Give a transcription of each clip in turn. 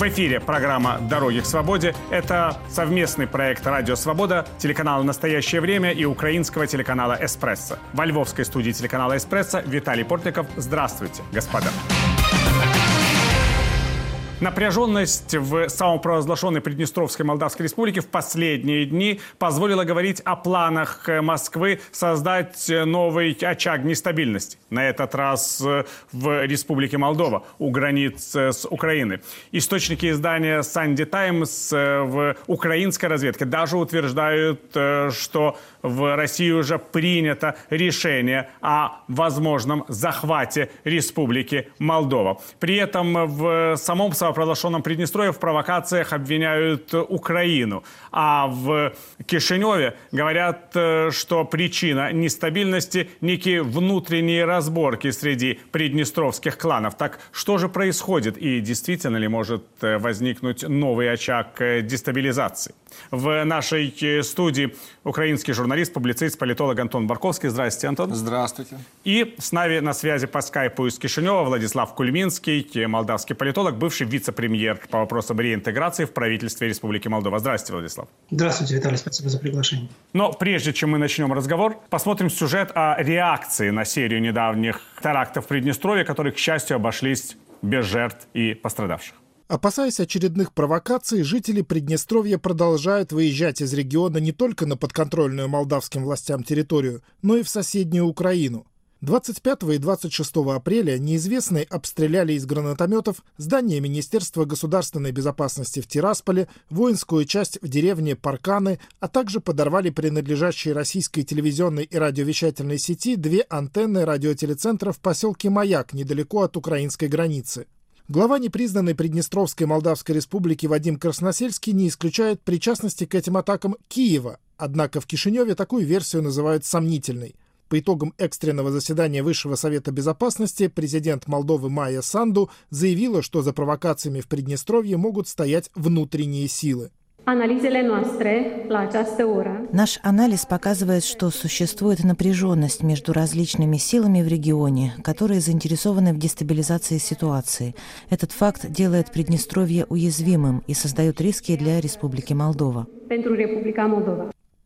В эфире программа «Дороги к свободе». Это совместный проект «Радио Свобода», телеканала «Настоящее время» и украинского телеканала «Эспрессо». Во львовской студии телеканала «Эспрессо» Виталий Портников. Здравствуйте, господа. Напряженность в самопровозглашенной Приднестровской Молдавской Республике в последние дни позволила говорить о планах Москвы создать новый очаг нестабильности. На этот раз в Республике Молдова, у границ с Украиной. Источники издания «Санди Таймс» в украинской разведке даже утверждают, что в России уже принято решение о возможном захвате Республики Молдова. При этом в самом самопровозглашенном Приднестровье в провокациях обвиняют Украину. А в Кишиневе говорят, что причина нестабильности – некие внутренние разборки среди приднестровских кланов. Так что же происходит и действительно ли может возникнуть новый очаг дестабилизации? В нашей студии украинский журналист, публицист, политолог Антон Барковский. Здравствуйте, Антон. Здравствуйте. И с нами на связи по скайпу из Кишинева Владислав Кульминский, молдавский политолог, бывший вице-премьер по вопросам реинтеграции в правительстве Республики Молдова. Здравствуйте, Владислав. Здравствуйте, Виталий. Спасибо за приглашение. Но прежде чем мы начнем разговор, посмотрим сюжет о реакции на серию недавних терактов в Приднестровье, которые, к счастью, обошлись без жертв и пострадавших. Опасаясь очередных провокаций, жители Приднестровья продолжают выезжать из региона не только на подконтрольную молдавским властям территорию, но и в соседнюю Украину. 25 и 26 апреля неизвестные обстреляли из гранатометов здание Министерства государственной безопасности в Тирасполе, воинскую часть в деревне Парканы, а также подорвали принадлежащие российской телевизионной и радиовещательной сети две антенны радиотелецентра в поселке Маяк, недалеко от украинской границы. Глава непризнанной Приднестровской Молдавской Республики Вадим Красносельский не исключает причастности к этим атакам Киева, однако в Кишиневе такую версию называют сомнительной. По итогам экстренного заседания Высшего Совета Безопасности президент Молдовы Майя Санду заявила, что за провокациями в Приднестровье могут стоять внутренние силы. Наш анализ показывает, что существует напряженность между различными силами в регионе, которые заинтересованы в дестабилизации ситуации. Этот факт делает Приднестровье уязвимым и создает риски для Республики Молдова.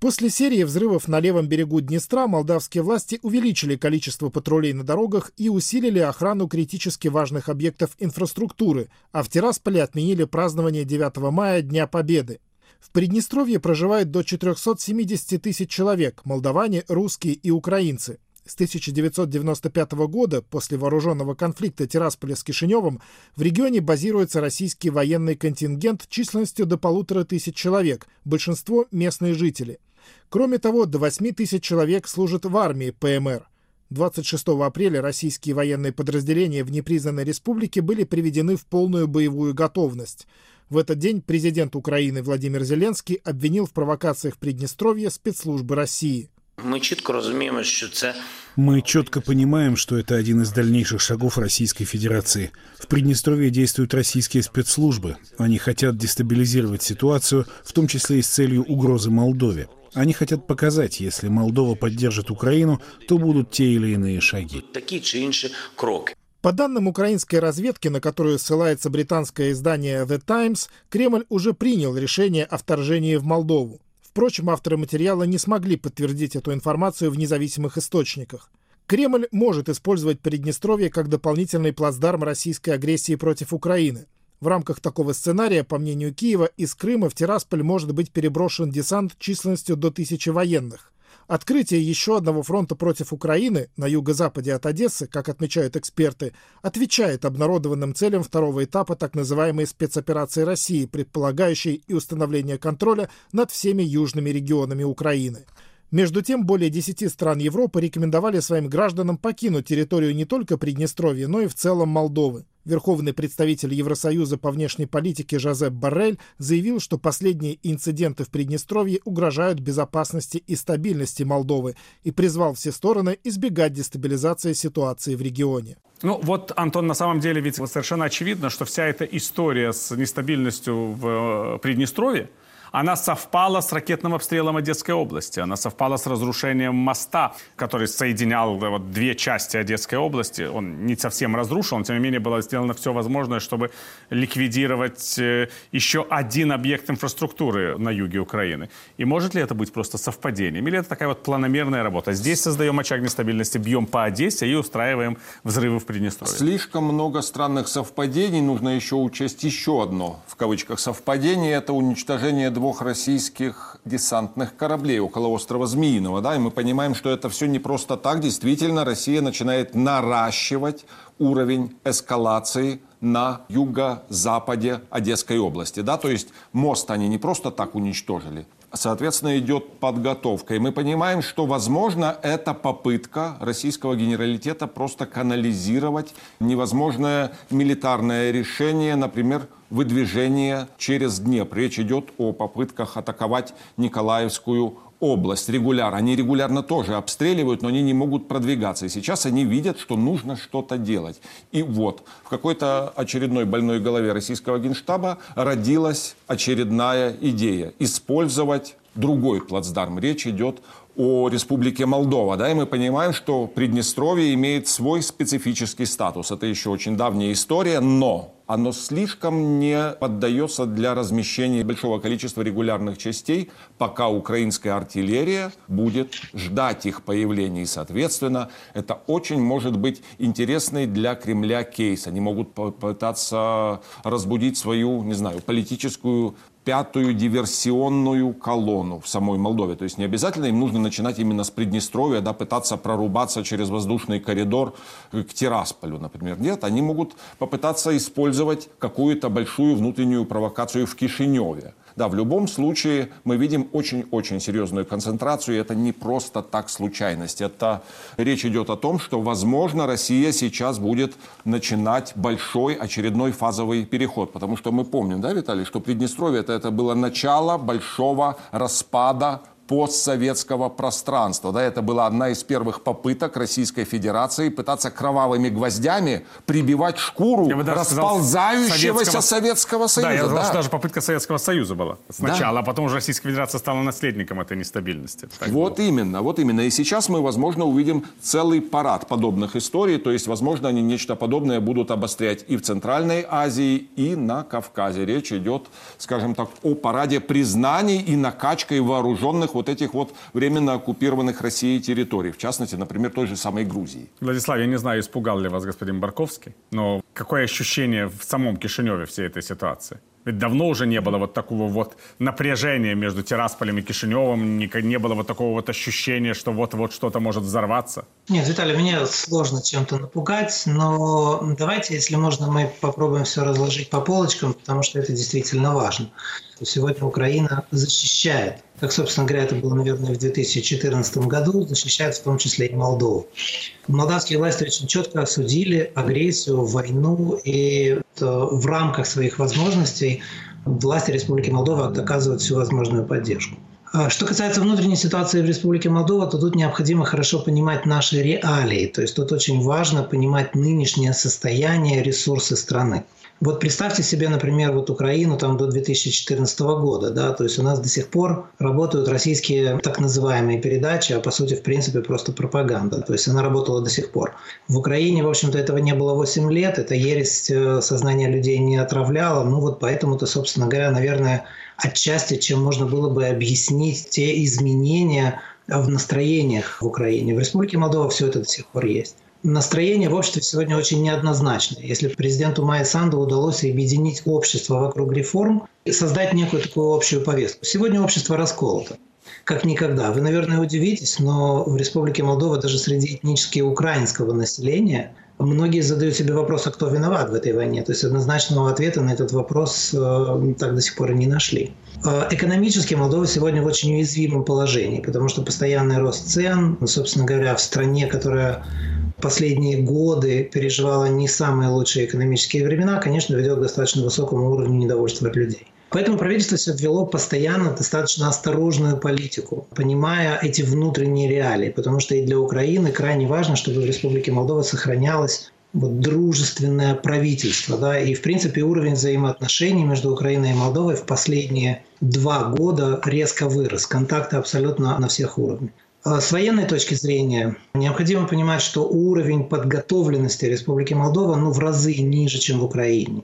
После серии взрывов на левом берегу Днестра молдавские власти увеличили количество патрулей на дорогах и усилили охрану критически важных объектов инфраструктуры, а в Тирасполе отменили празднование 9 мая Дня Победы. В Приднестровье проживает до 470 тысяч человек – молдаване, русские и украинцы. С 1995 года, после вооруженного конфликта Тирасполя с Кишиневым, в регионе базируется российский военный контингент численностью до полутора тысяч человек, большинство – местные жители. Кроме того, до 8 тысяч человек служат в армии ПМР. 26 апреля российские военные подразделения в непризнанной республике были приведены в полную боевую готовность. В этот день президент Украины Владимир Зеленский обвинил в провокациях в Приднестровье спецслужбы России. Мы четко разумеем, что это мы четко понимаем, что это один из дальнейших шагов Российской Федерации. В Приднестровье действуют российские спецслужбы. Они хотят дестабилизировать ситуацию, в том числе и с целью угрозы Молдове. Они хотят показать, если Молдова поддержит Украину, то будут те или иные шаги. Такие чи інші кроки. По данным украинской разведки, на которую ссылается британское издание The Times, Кремль уже принял решение о вторжении в Молдову. Впрочем, авторы материала не смогли подтвердить эту информацию в независимых источниках. Кремль может использовать Приднестровье как дополнительный плацдарм российской агрессии против Украины. В рамках такого сценария, по мнению Киева, из Крыма в Тирасполь может быть переброшен десант численностью до тысячи военных. Открытие еще одного фронта против Украины на юго-западе от Одессы, как отмечают эксперты, отвечает обнародованным целям второго этапа так называемой спецоперации России, предполагающей и установление контроля над всеми южными регионами Украины. Между тем, более 10 стран Европы рекомендовали своим гражданам покинуть территорию не только Приднестровья, но и в целом Молдовы. Верховный представитель Евросоюза по внешней политике Жозеп Боррель заявил, что последние инциденты в Приднестровье угрожают безопасности и стабильности Молдовы и призвал все стороны избегать дестабилизации ситуации в регионе. Ну вот, Антон, на самом деле ведь совершенно очевидно, что вся эта история с нестабильностью в э, Приднестровье, она совпала с ракетным обстрелом Одесской области, она совпала с разрушением моста, который соединял вот, две части Одесской области. Он не совсем разрушен, тем не менее было сделано все возможное, чтобы ликвидировать э, еще один объект инфраструктуры на юге Украины. И может ли это быть просто совпадением? Или это такая вот планомерная работа? Здесь создаем очаг нестабильности, бьем по Одессе и устраиваем взрывы в Приднестровье. Слишком много странных совпадений. Нужно еще учесть еще одно, в кавычках, совпадение. Это уничтожение двух российских десантных кораблей около острова Змеиного. Да? И мы понимаем, что это все не просто так. Действительно, Россия начинает наращивать уровень эскалации на юго-западе Одесской области. Да? То есть мост они не просто так уничтожили, соответственно, идет подготовка. И мы понимаем, что, возможно, это попытка российского генералитета просто канализировать невозможное милитарное решение, например, выдвижение через Днепр. Речь идет о попытках атаковать Николаевскую область регулярно. Они регулярно тоже обстреливают, но они не могут продвигаться. И сейчас они видят, что нужно что-то делать. И вот в какой-то очередной больной голове российского генштаба родилась очередная идея – использовать другой плацдарм. Речь идет о Республике Молдова, да, и мы понимаем, что Приднестровье имеет свой специфический статус. Это еще очень давняя история, но оно слишком не поддается для размещения большого количества регулярных частей, пока украинская артиллерия будет ждать их появления. И, соответственно, это очень может быть интересный для Кремля кейс. Они могут попытаться разбудить свою, не знаю, политическую пятую диверсионную колонну в самой Молдове. То есть не обязательно им нужно начинать именно с Приднестровья, да, пытаться прорубаться через воздушный коридор к Тирасполю, например. Нет, они могут попытаться использовать какую-то большую внутреннюю провокацию в Кишиневе. Да, в любом случае мы видим очень-очень серьезную концентрацию. И это не просто так случайность. Это речь идет о том, что, возможно, Россия сейчас будет начинать большой очередной фазовый переход. Потому что мы помним, да, Виталий, что Приднестровье это, это было начало большого распада постсоветского пространства. Да, это была одна из первых попыток Российской Федерации пытаться кровавыми гвоздями прибивать шкуру расползающегося Советского Союза. Да, я сказал, да. что даже попытка Советского Союза была сначала, да. а потом уже Российская Федерация стала наследником этой нестабильности. Так вот было. именно, вот именно. И сейчас мы, возможно, увидим целый парад подобных историй, то есть, возможно, они нечто подобное будут обострять и в Центральной Азии, и на Кавказе. Речь идет, скажем так, о параде признаний и накачкой вооруженных вот этих вот временно оккупированных Россией территорий, в частности, например, той же самой Грузии. Владислав, я не знаю, испугал ли вас господин Барковский, но какое ощущение в самом Кишиневе всей этой ситуации? Ведь давно уже не было вот такого вот напряжения между Тирасполем и Кишиневым, не, не было вот такого вот ощущения, что вот-вот что-то может взорваться. Нет, Виталий, мне сложно чем-то напугать, но давайте, если можно, мы попробуем все разложить по полочкам, потому что это действительно важно. Сегодня Украина защищает, как, собственно говоря, это было, наверное, в 2014 году, защищает в том числе и Молдову. Молдавские власти очень четко осудили агрессию, войну, и в рамках своих возможностей власти Республики Молдова оказывают всю возможную поддержку. А что касается внутренней ситуации в Республике Молдова, то тут необходимо хорошо понимать наши реалии. То есть тут очень важно понимать нынешнее состояние, ресурсы страны. Вот представьте себе, например, вот Украину там до 2014 года, да, то есть у нас до сих пор работают российские так называемые передачи, а по сути, в принципе, просто пропаганда. То есть она работала до сих пор. В Украине, в общем-то, этого не было 8 лет, эта ересь э, сознание людей не отравляла, ну вот поэтому-то, собственно говоря, наверное, отчасти, чем можно было бы объяснить те изменения в настроениях в Украине. В Республике Молдова все это до сих пор есть настроение в обществе сегодня очень неоднозначное. Если президенту Майя Санду удалось объединить общество вокруг реформ и создать некую такую общую повестку. Сегодня общество расколото как никогда. Вы, наверное, удивитесь, но в Республике Молдова даже среди этнически украинского населения многие задают себе вопрос, а кто виноват в этой войне. То есть однозначного ответа на этот вопрос э, так до сих пор и не нашли. Э, экономически Молдова сегодня в очень уязвимом положении, потому что постоянный рост цен, ну, собственно говоря, в стране, которая последние годы переживала не самые лучшие экономические времена, конечно, ведет к достаточно высокому уровню недовольства от людей. Поэтому правительство все ввело постоянно достаточно осторожную политику, понимая эти внутренние реалии, потому что и для Украины крайне важно, чтобы в Республике Молдова сохранялась вот, дружественное правительство. Да, и, в принципе, уровень взаимоотношений между Украиной и Молдовой в последние два года резко вырос. Контакты абсолютно на всех уровнях. А с военной точки зрения необходимо понимать, что уровень подготовленности Республики Молдова ну, в разы ниже, чем в Украине.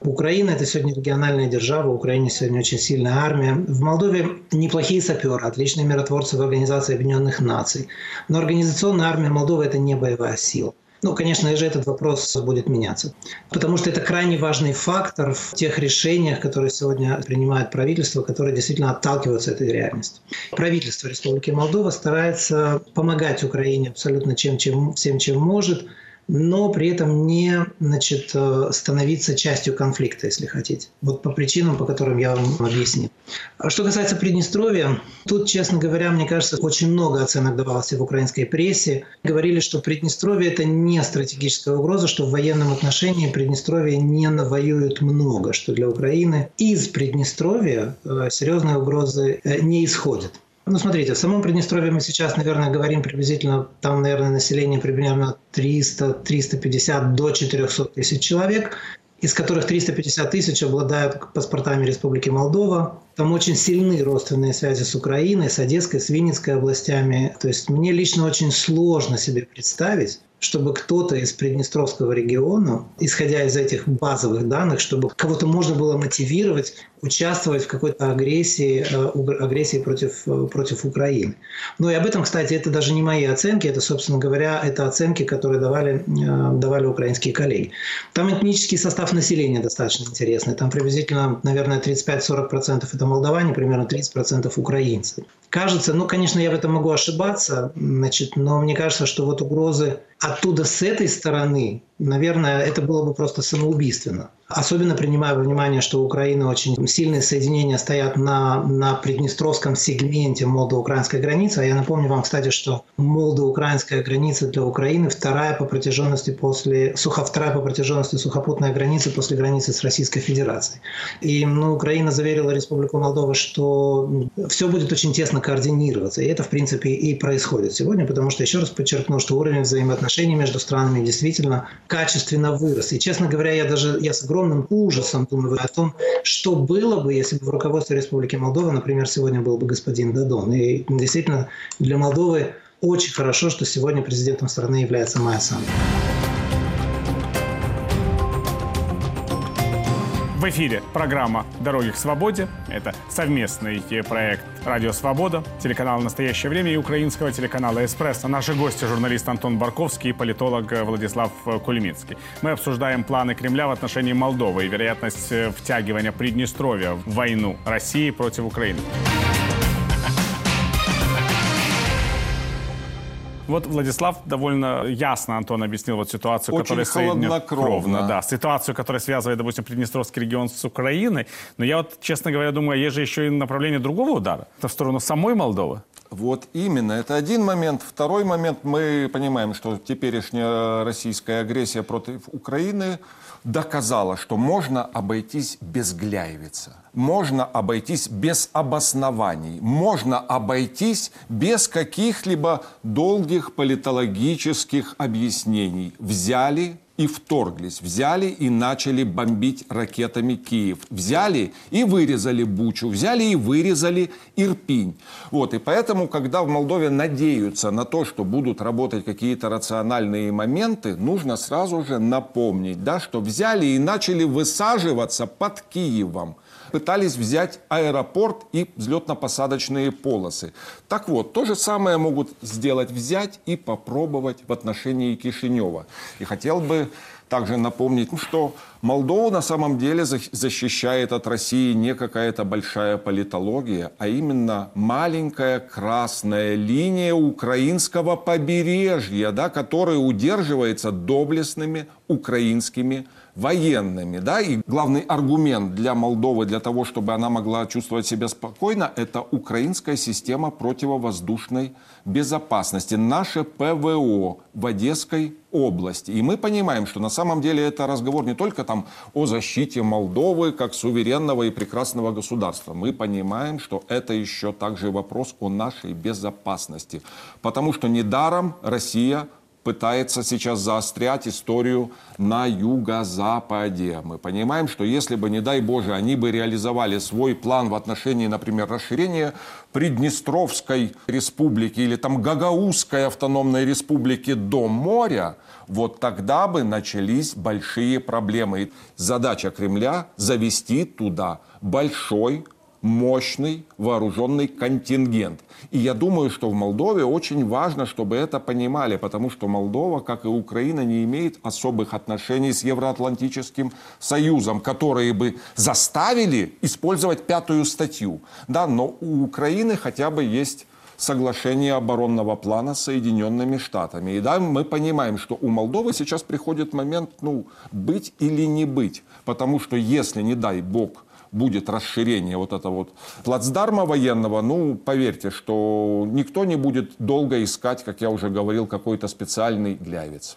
Украина – это сегодня региональная держава, в Украине сегодня очень сильная армия. В Молдове неплохие саперы, отличные миротворцы в Организации Объединенных Наций. Но организационная армия Молдовы – это не боевая сила. Ну, конечно же, этот вопрос будет меняться. Потому что это крайне важный фактор в тех решениях, которые сегодня принимает правительство, которые действительно отталкиваются от этой реальности. Правительство Республики Молдова старается помогать Украине абсолютно чем, чем, всем, чем может – но при этом не значит, э, становиться частью конфликта, если хотите. Вот по причинам, по которым я вам объяснил. А что касается Приднестровья, тут, честно говоря, мне кажется, очень много оценок давалось в украинской прессе. Говорили, что Приднестровье – это не стратегическая угроза, что в военном отношении Приднестровье не навоюет много, что для Украины из Приднестровья э, серьезные угрозы э, не исходят. Ну, смотрите, в самом Приднестровье мы сейчас, наверное, говорим приблизительно, там, наверное, население примерно 300-350 до 400 тысяч человек, из которых 350 тысяч обладают паспортами Республики Молдова. Там очень сильны родственные связи с Украиной, с Одесской, с Винницкой областями. То есть мне лично очень сложно себе представить, чтобы кто-то из Приднестровского региона, исходя из этих базовых данных, чтобы кого-то можно было мотивировать участвовать в какой-то агрессии, э, агрессии против, э, против Украины. Ну и об этом, кстати, это даже не мои оценки, это, собственно говоря, это оценки, которые давали, э, давали украинские коллеги. Там этнический состав населения достаточно интересный. Там приблизительно, наверное, 35-40% это молдаване, примерно 30% украинцы. Кажется, ну, конечно, я в этом могу ошибаться, значит, но мне кажется, что вот угрозы оттуда с этой стороны наверное, это было бы просто самоубийственно. Особенно принимая во внимание, что Украина очень сильные соединения стоят на, на приднестровском сегменте молдо-украинской границы. А я напомню вам, кстати, что молдо-украинская граница для Украины вторая по протяженности после сухо, вторая по протяженности сухопутная граница после границы с Российской Федерацией. И ну, Украина заверила Республику Молдова, что все будет очень тесно координироваться. И это, в принципе, и происходит сегодня, потому что, еще раз подчеркну, что уровень взаимоотношений между странами действительно качественно вырос. И, честно говоря, я даже я с огромным ужасом думаю о том, что было бы, если бы в руководстве Республики Молдова, например, сегодня был бы господин Дадон. И действительно, для Молдовы очень хорошо, что сегодня президентом страны является Майя Санду. В эфире программа «Дороги к свободе». Это совместный проект «Радио Свобода», телеканала «Настоящее время» и украинского телеканала «Эспрессо». Наши гости – журналист Антон Барковский и политолог Владислав Кулиминский. Мы обсуждаем планы Кремля в отношении Молдовы и вероятность втягивания Приднестровья в войну России против Украины. Вот Владислав довольно ясно, Антон, объяснил вот ситуацию, Очень которая холоднокровно. Да, ситуацию, которая связывает, допустим, Приднестровский регион с Украиной. Но я вот, честно говоря, думаю, есть же еще и направление другого удара. Это в сторону самой Молдовы. Вот именно. Это один момент. Второй момент. Мы понимаем, что теперешняя российская агрессия против Украины доказала, что можно обойтись без гляевица. Можно обойтись без обоснований. Можно обойтись без каких-либо долгих политологических объяснений. Взяли и вторглись. Взяли и начали бомбить ракетами Киев. Взяли и вырезали Бучу. Взяли и вырезали Ирпинь. Вот. И поэтому, когда в Молдове надеются на то, что будут работать какие-то рациональные моменты, нужно сразу же напомнить, да, что взяли и начали высаживаться под Киевом пытались взять аэропорт и взлетно-посадочные полосы. Так вот, то же самое могут сделать, взять и попробовать в отношении Кишинева. И хотел бы также напомнить, что Молдову на самом деле защищает от России не какая-то большая политология, а именно маленькая красная линия украинского побережья, да, которая удерживается доблестными украинскими военными. Да? И главный аргумент для Молдовы, для того, чтобы она могла чувствовать себя спокойно, это украинская система противовоздушной безопасности, наше ПВО в Одесской области. И мы понимаем, что на самом деле это разговор не только там о защите Молдовы как суверенного и прекрасного государства. Мы понимаем, что это еще также вопрос о нашей безопасности. Потому что недаром Россия пытается сейчас заострять историю на юго-западе. Мы понимаем, что если бы, не дай Боже, они бы реализовали свой план в отношении, например, расширения Приднестровской республики или там Гагаузской автономной республики до моря, вот тогда бы начались большие проблемы. Задача Кремля – завести туда большой мощный вооруженный контингент. И я думаю, что в Молдове очень важно, чтобы это понимали, потому что Молдова, как и Украина, не имеет особых отношений с Евроатлантическим Союзом, которые бы заставили использовать пятую статью. Да, но у Украины хотя бы есть соглашение оборонного плана с Соединенными Штатами. И да, мы понимаем, что у Молдовы сейчас приходит момент, ну, быть или не быть. Потому что если, не дай бог, будет расширение вот этого вот плацдарма военного, ну, поверьте, что никто не будет долго искать, как я уже говорил, какой-то специальный глявец.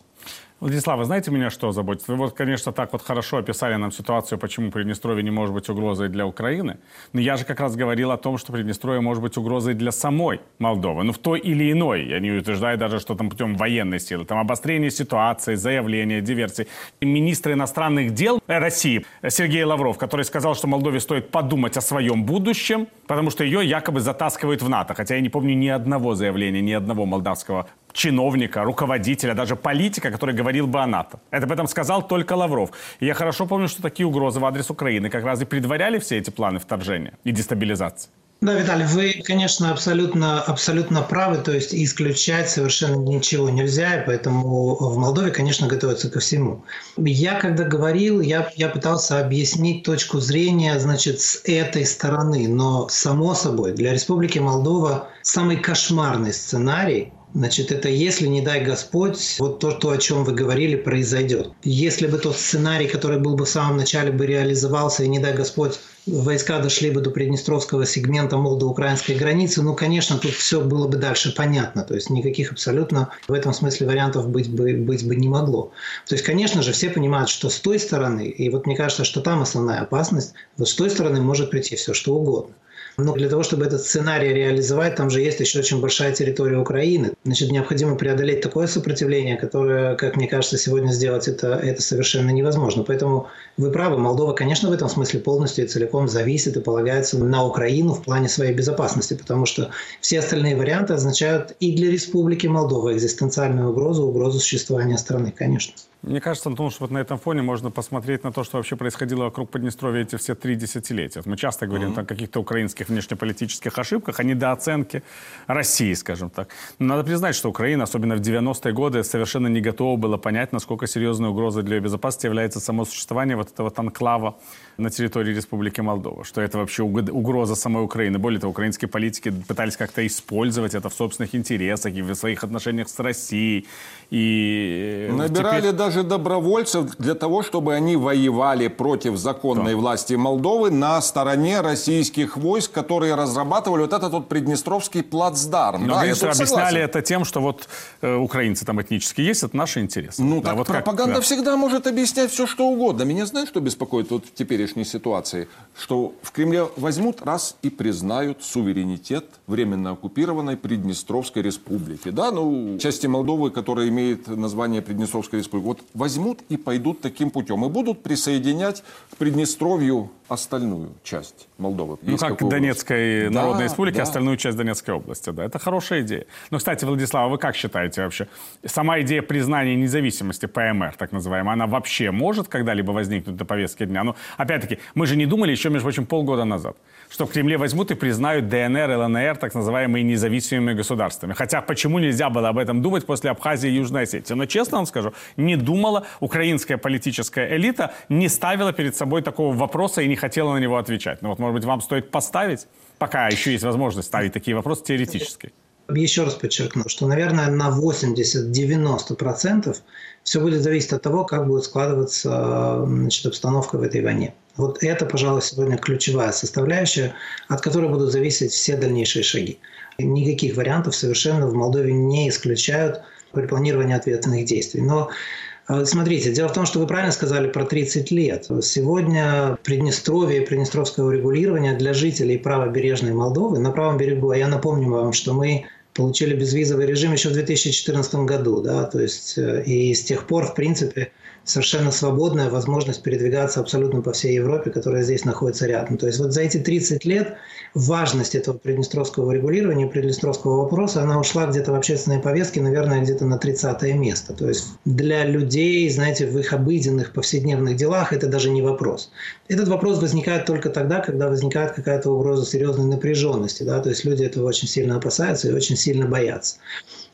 Владислав, вы знаете, меня что заботит? Вы вот, конечно, так вот хорошо описали нам ситуацию, почему Приднестровье не может быть угрозой для Украины. Но я же как раз говорил о том, что Приднестровье может быть угрозой для самой Молдовы. Ну, в той или иной. Я не утверждаю даже, что там путем военной силы. Там обострение ситуации, заявления, диверсии. Министр иностранных дел России Сергей Лавров, который сказал, что Молдове стоит подумать о своем будущем, потому что ее якобы затаскивают в НАТО. Хотя я не помню ни одного заявления, ни одного молдавского чиновника, руководителя, даже политика, который говорил бы о НАТО. Это об этом сказал только Лавров. И я хорошо помню, что такие угрозы в адрес Украины как раз и предваряли все эти планы вторжения и дестабилизации. Да, Виталий, вы, конечно, абсолютно, абсолютно правы, то есть исключать совершенно ничего нельзя, и поэтому в Молдове, конечно, готовятся ко всему. Я, когда говорил, я, я пытался объяснить точку зрения, значит, с этой стороны, но, само собой, для Республики Молдова самый кошмарный сценарий Значит, это если, не дай Господь, вот то, то, о чем вы говорили, произойдет. Если бы тот сценарий, который был бы в самом начале, бы реализовался, и не дай Господь, войска дошли бы до Приднестровского сегмента молдо-украинской границы, ну, конечно, тут все было бы дальше понятно. То есть никаких абсолютно в этом смысле вариантов быть бы, быть бы не могло. То есть, конечно же, все понимают, что с той стороны, и вот мне кажется, что там основная опасность, вот с той стороны может прийти все, что угодно. Но для того, чтобы этот сценарий реализовать, там же есть еще очень большая территория Украины. Значит, необходимо преодолеть такое сопротивление, которое, как мне кажется, сегодня сделать это, это совершенно невозможно. Поэтому вы правы, Молдова, конечно, в этом смысле полностью и целиком зависит и полагается на Украину в плане своей безопасности, потому что все остальные варианты означают и для Республики Молдова экзистенциальную угрозу, угрозу существования страны, конечно. Мне кажется, Антон, что вот на этом фоне можно посмотреть на то, что вообще происходило вокруг Поднестровья эти все три десятилетия. Мы часто говорим mm-hmm. о каких-то украинских внешнеполитических ошибках, о недооценке России, скажем так. Но надо признать, что Украина, особенно в 90-е годы, совершенно не готова была понять, насколько серьезной угрозой для ее безопасности является само существование вот этого анклава на территории Республики Молдова. Что это вообще угроза самой Украины. Более того, украинские политики пытались как-то использовать это в собственных интересах и в своих отношениях с Россией. И э, Набирали теперь... даже добровольцев для того, чтобы они воевали против законной да. власти Молдовы на стороне российских войск, которые разрабатывали вот этот вот Приднестровский плацдарм. Но да, министры объясняли это тем, что вот э, украинцы там этнически есть, это наши интересы. Ну да, так вот пропаганда как, да. всегда может объяснять все, что угодно. Меня знаешь, что беспокоит вот в теперешней ситуации? Что в Кремле возьмут раз и признают суверенитет временно оккупированной Приднестровской республики. Да, ну, части Молдовы, имеют имеет название Приднестровская республика, вот возьмут и пойдут таким путем. И будут присоединять к Приднестровью остальную часть Молдовы. Ну, как Донецкой область? Народной да, Республики, да. остальную часть Донецкой области. Да, это хорошая идея. Но, кстати, Владислав, вы как считаете вообще? Сама идея признания независимости ПМР, так называемая, она вообще может когда-либо возникнуть на повестке дня? Ну, опять-таки, мы же не думали еще, между прочим, полгода назад, что в Кремле возьмут и признают ДНР и ЛНР так называемыми независимыми государствами. Хотя почему нельзя было об этом думать после Абхазии и Южной Осетии? Но, честно вам скажу, не думала украинская политическая элита, не ставила перед собой такого вопроса и не хотела на него отвечать. Ну вот, может быть, вам стоит поставить, пока еще есть возможность ставить такие вопросы теоретически. Еще раз подчеркну, что, наверное, на 80-90% все будет зависеть от того, как будет складываться значит, обстановка в этой войне. Вот это, пожалуй, сегодня ключевая составляющая, от которой будут зависеть все дальнейшие шаги. Никаких вариантов совершенно в Молдове не исключают при планировании ответственных действий. Но Смотрите, дело в том, что вы правильно сказали про 30 лет. Сегодня Приднестровье и приднестровское урегулирование для жителей правобережной Молдовы, на правом берегу, а я напомню вам, что мы получили безвизовый режим еще в 2014 году, да, то есть э, и с тех пор, в принципе, совершенно свободная возможность передвигаться абсолютно по всей Европе, которая здесь находится рядом. То есть вот за эти 30 лет важность этого приднестровского регулирования, приднестровского вопроса, она ушла где-то в общественной повестке, наверное, где-то на 30 место. То есть для людей, знаете, в их обыденных повседневных делах это даже не вопрос. Этот вопрос возникает только тогда, когда возникает какая-то угроза серьезной напряженности. Да? То есть люди этого очень сильно опасаются и очень сильно боятся.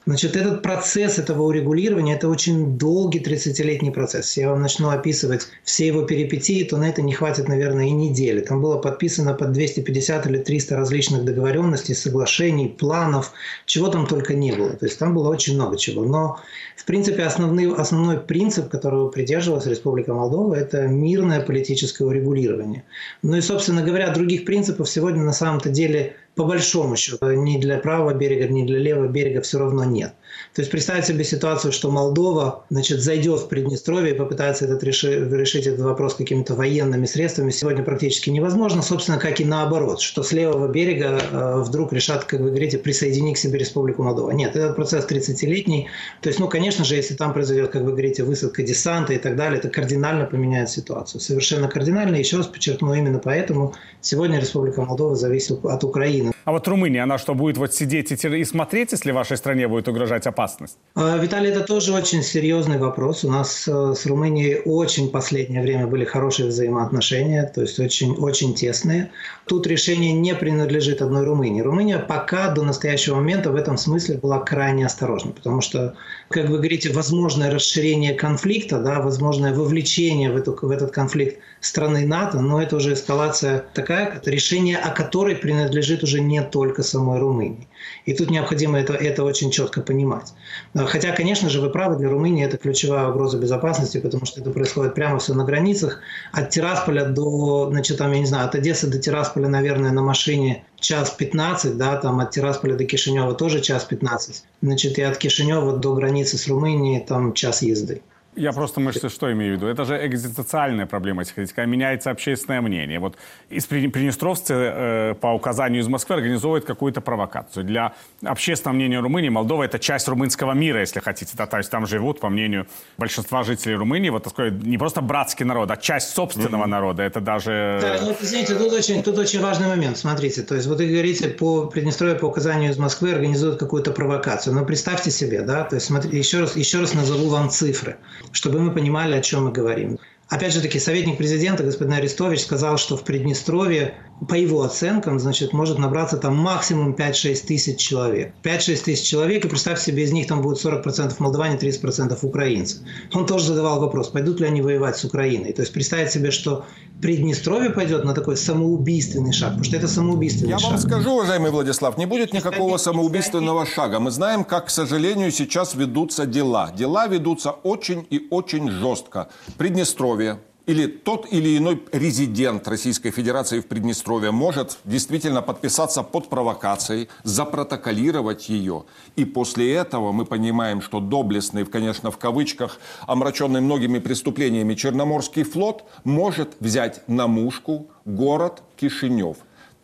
Значит, этот процесс этого урегулирования – это очень долгий 30-летний процесс. Я вам начну описывать все его перипетии, то на это не хватит, наверное, и недели. Там было подписано под 250 или 300 различных договоренностей, соглашений, планов, чего там только не было. То есть там было очень много чего. Но, в принципе, основной, основной принцип, которого придерживалась Республика Молдова – это мирное политическое урегулирование. Ну и, собственно говоря, других принципов сегодня на самом-то деле по большому счету, ни для правого берега, ни для левого берега все равно нет. То есть представить себе ситуацию, что Молдова значит, зайдет в Приднестровье и попытается этот реши, решить этот вопрос какими-то военными средствами, сегодня практически невозможно. Собственно, как и наоборот, что с левого берега э, вдруг решат, как вы говорите, присоединить к себе Республику Молдова. Нет, этот процесс 30-летний. То есть, ну, конечно же, если там произойдет, как вы говорите, высадка десанта и так далее, это кардинально поменяет ситуацию. Совершенно кардинально. Еще раз подчеркну, именно поэтому сегодня Республика Молдова зависит от Украины. А вот Румыния, она что, будет вот сидеть и, и смотреть, если вашей стране будет угрожать опасность? А, Виталий, это тоже очень серьезный вопрос. У нас э, с Румынией очень последнее время были хорошие взаимоотношения, то есть очень, очень тесные. Тут решение не принадлежит одной Румынии. Румыния пока до настоящего момента в этом смысле была крайне осторожна, потому что, как вы говорите, возможное расширение конфликта, да, возможное вовлечение в, эту, в этот конфликт страны НАТО, но это уже эскалация такая, решение о которой принадлежит уже не только самой Румынии. И тут необходимо это, это очень четко понимать. Хотя, конечно же, вы правы, для Румынии это ключевая угроза безопасности, потому что это происходит прямо все на границах. От Тирасполя до, значит, там, я не знаю, от Одессы до Тирасполя, наверное, на машине час 15, да, там от Тирасполя до Кишинева тоже час 15. Значит, и от Кишинева до границы с Румынией там час езды. Я просто мыслю, что имею в виду. Это же экзистенциальная проблема, если хотите, когда меняется общественное мнение. Вот из приднестровцы э, по указанию из Москвы организовывают какую-то провокацию. Для общественного мнения Румынии Молдова это часть румынского мира, если хотите. Да, то есть там живут, по мнению большинства жителей Румынии, вот такой не просто братский народ, а часть собственного mm-hmm. народа. Это даже... Да, ну, извините, тут очень, тут очень важный момент. Смотрите, то есть вот вы говорите, по Приднестровью по указанию из Москвы организуют какую-то провокацию. Но представьте себе, да, то есть смотрите, еще раз, еще раз назову вам цифры чтобы мы понимали, о чем мы говорим. Опять же таки, советник президента господин Арестович сказал, что в Приднестровье, по его оценкам, значит, может набраться там максимум 5-6 тысяч человек. 5-6 тысяч человек, и представьте себе, из них там будет 40% молдаване, 30% украинцы. Он тоже задавал вопрос, пойдут ли они воевать с Украиной. То есть представить себе, что Приднестровье пойдет на такой самоубийственный шаг, потому что это самоубийственный Я шаг. Я вам скажу, уважаемый Владислав, не будет никакого самоубийственного шага. Мы знаем, как, к сожалению, сейчас ведутся дела. Дела ведутся очень и очень жестко. Приднестровье или тот или иной резидент Российской Федерации в Приднестровье может действительно подписаться под провокацией, запротоколировать ее. И после этого мы понимаем, что доблестный, конечно, в кавычках, омраченный многими преступлениями Черноморский флот может взять на мушку город Кишинев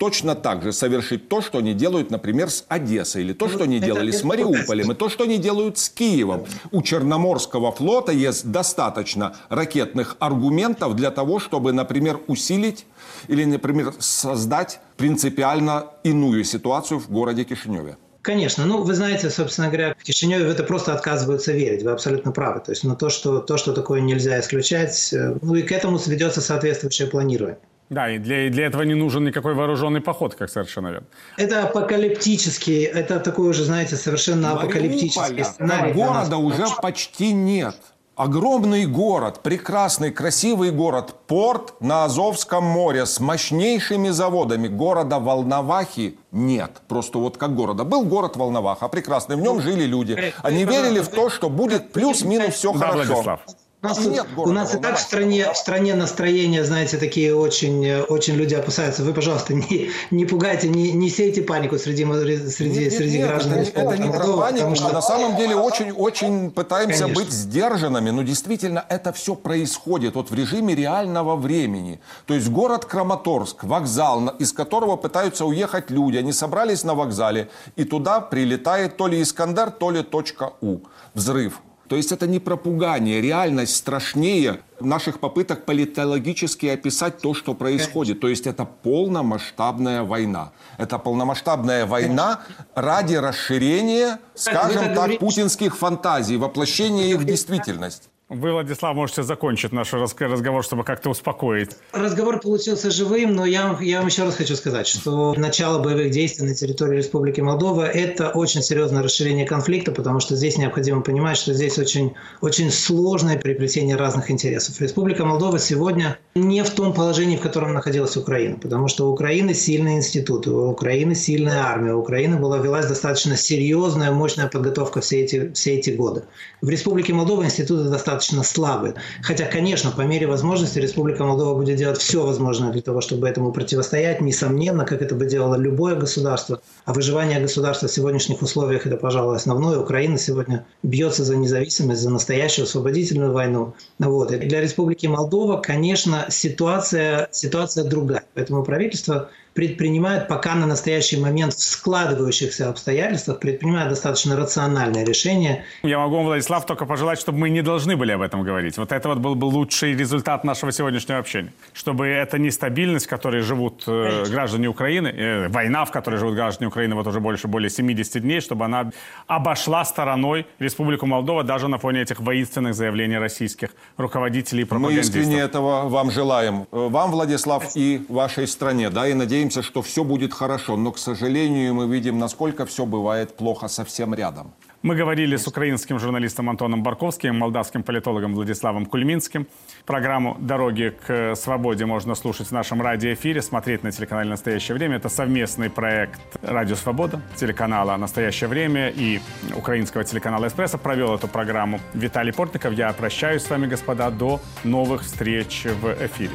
точно так же совершить то, что они делают, например, с Одессой, или то, что они делали с Мариуполем, и то, что они делают с Киевом. У Черноморского флота есть достаточно ракетных аргументов для того, чтобы, например, усилить или, например, создать принципиально иную ситуацию в городе Кишиневе. Конечно. Ну, вы знаете, собственно говоря, в Кишиневе в это просто отказываются верить. Вы абсолютно правы. То есть, на то, что, то, что такое нельзя исключать, э, ну и к этому сведется соответствующее планирование. Да, и для, для этого не нужен никакой вооруженный поход, как совершенно верно. Это апокалиптический, это такой уже, знаете, совершенно апокалиптический сценарий. Города уже почти нет. Огромный город, прекрасный, красивый город, порт на Азовском море с мощнейшими заводами. Города Волновахи нет. Просто вот как города. Был город Волноваха, прекрасный, в нем жили люди. Они верили в то, что будет плюс-минус все да, хорошо. У нас, тут, у нас и так в стране, в стране настроения, знаете, такие очень, очень люди опасаются. Вы, пожалуйста, не, не пугайте, не, не сейте панику среди, среди, нет, среди нет, граждан. Это, это не про панику, что... на самом деле очень, очень пытаемся Конечно. быть сдержанными, но действительно это все происходит вот в режиме реального времени. То есть город Краматорск, вокзал, из которого пытаются уехать люди, они собрались на вокзале, и туда прилетает то ли Искандер, то ли точка У. Взрыв. То есть это не про пугание, реальность страшнее наших попыток политологически описать то, что происходит. То есть это полномасштабная война. Это полномасштабная война ради расширения, скажем так, путинских фантазий, воплощения их в действительность. Вы, Владислав, можете закончить наш разговор, чтобы как-то успокоить. Разговор получился живым, но я, я вам еще раз хочу сказать, что начало боевых действий на территории Республики Молдова – это очень серьезное расширение конфликта, потому что здесь необходимо понимать, что здесь очень, очень сложное переплетение разных интересов. Республика Молдова сегодня не в том положении, в котором находилась Украина, потому что у Украины сильные институты, у Украины сильная армия, у Украины была велась достаточно серьезная, мощная подготовка все эти, все эти годы. В Республике Молдова институты достаточно достаточно слабые. Хотя, конечно, по мере возможности Республика Молдова будет делать все возможное для того, чтобы этому противостоять, несомненно, как это бы делало любое государство. А выживание государства в сегодняшних условиях – это, пожалуй, основное. Украина сегодня бьется за независимость, за настоящую освободительную войну. Вот. И для Республики Молдова, конечно, ситуация, ситуация другая. Поэтому правительство предпринимают пока на настоящий момент в складывающихся обстоятельствах, предпринимают достаточно рациональное решение. Я могу вам, Владислав, только пожелать, чтобы мы не должны были об этом говорить. Вот это вот был бы лучший результат нашего сегодняшнего общения. Чтобы эта нестабильность, в которой живут э, граждане Украины, э, война, в которой живут граждане Украины вот уже больше более 70 дней, чтобы она обошла стороной Республику Молдова даже на фоне этих воинственных заявлений российских руководителей и Мы пропагандистов. искренне этого вам желаем. Вам, Владислав, и вашей стране. Да, и надеемся, что все будет хорошо. Но, к сожалению, мы видим, насколько все бывает плохо совсем рядом. Мы говорили с украинским журналистом Антоном Барковским, молдавским политологом Владиславом Кульминским. Программу «Дороги к свободе» можно слушать в нашем радиоэфире, смотреть на телеканале «Настоящее время». Это совместный проект «Радио Свобода», телеканала «Настоящее время» и украинского телеканала «Эспрессо». Провел эту программу Виталий Портников. Я прощаюсь с вами, господа, до новых встреч в эфире.